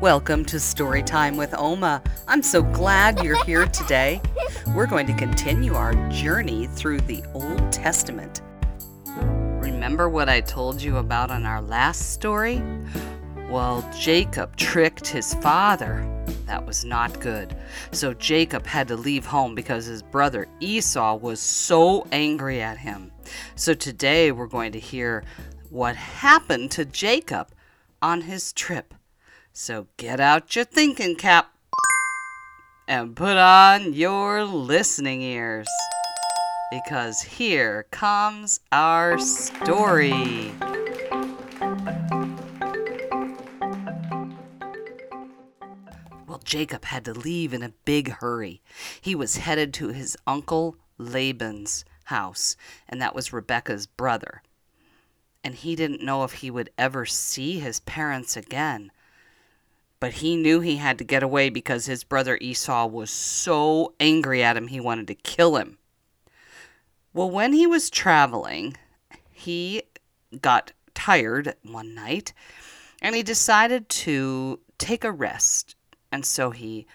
Welcome to Storytime with Oma. I'm so glad you're here today. We're going to continue our journey through the Old Testament. Remember what I told you about on our last story? Well, Jacob tricked his father. That was not good. So Jacob had to leave home because his brother Esau was so angry at him. So today we're going to hear what happened to Jacob on his trip. So get out your thinking cap and put on your listening ears. Because here comes our story. Well, Jacob had to leave in a big hurry. He was headed to his uncle Laban's house, and that was Rebecca's brother. And he didn't know if he would ever see his parents again but he knew he had to get away because his brother Esau was so angry at him he wanted to kill him. Well, when he was traveling, he got tired one night and he decided to take a rest. And so he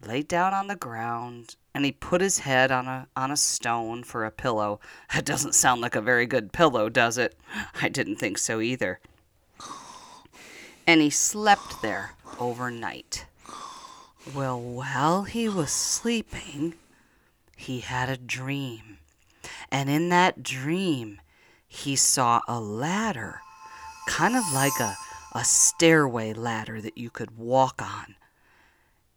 laid down on the ground and he put his head on a on a stone for a pillow. That doesn't sound like a very good pillow, does it? I didn't think so either and he slept there overnight. Well, while he was sleeping, he had a dream. And in that dream, he saw a ladder, kind of like a, a stairway ladder that you could walk on.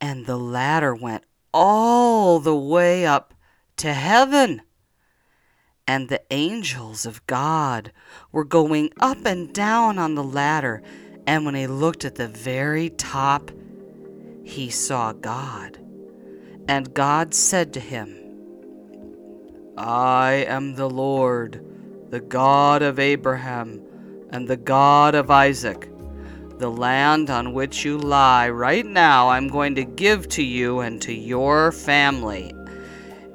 And the ladder went all the way up to heaven. And the angels of God were going up and down on the ladder and when he looked at the very top, he saw God. And God said to him, I am the Lord, the God of Abraham and the God of Isaac. The land on which you lie right now, I'm going to give to you and to your family,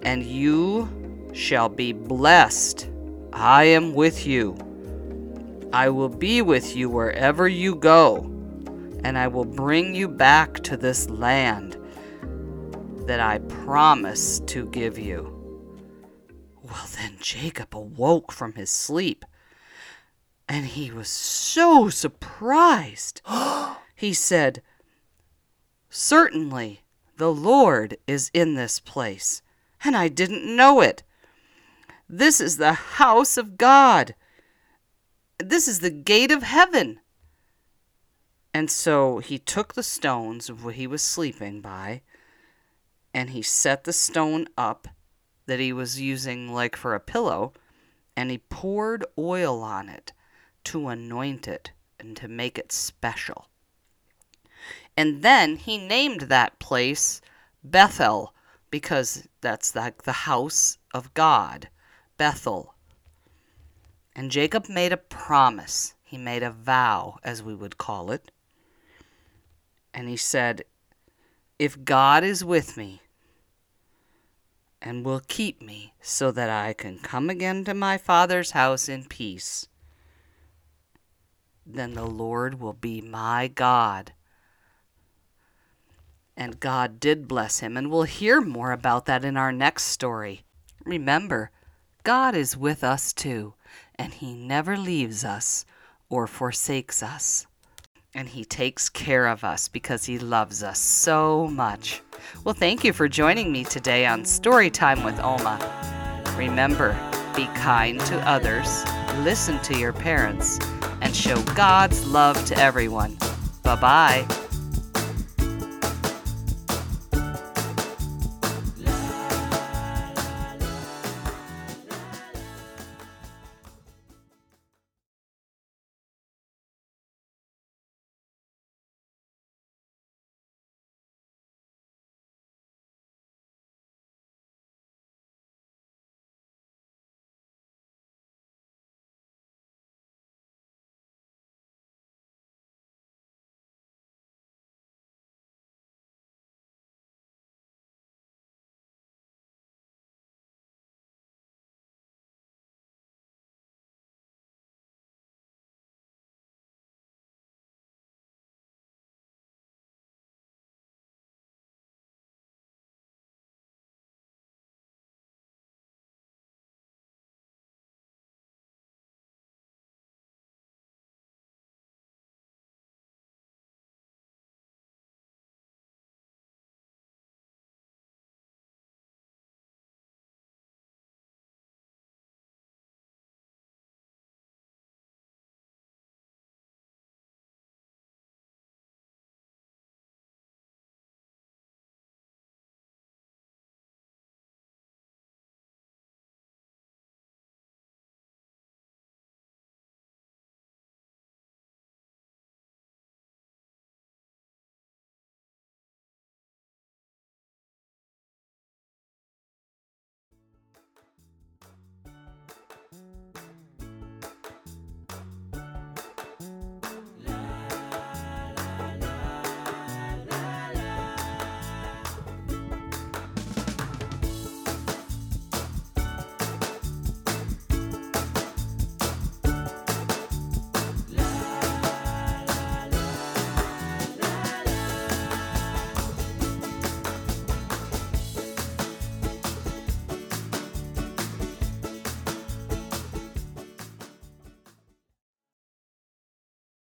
and you shall be blessed. I am with you I will be with you wherever you go, and I will bring you back to this land that I promise to give you. Well, then Jacob awoke from his sleep, and he was so surprised. he said, Certainly, the Lord is in this place, and I didn't know it. This is the house of God this is the gate of heaven. And so he took the stones of what he was sleeping by, and he set the stone up that he was using like for a pillow, and he poured oil on it to anoint it and to make it special. And then he named that place Bethel because that's like the house of God, Bethel and Jacob made a promise. He made a vow, as we would call it. And he said, If God is with me and will keep me so that I can come again to my father's house in peace, then the Lord will be my God. And God did bless him, and we'll hear more about that in our next story. Remember, God is with us too and He never leaves us or forsakes us. And He takes care of us because He loves us so much. Well, thank you for joining me today on Storytime with Oma. Remember, be kind to others, listen to your parents, and show God's love to everyone. Bye bye.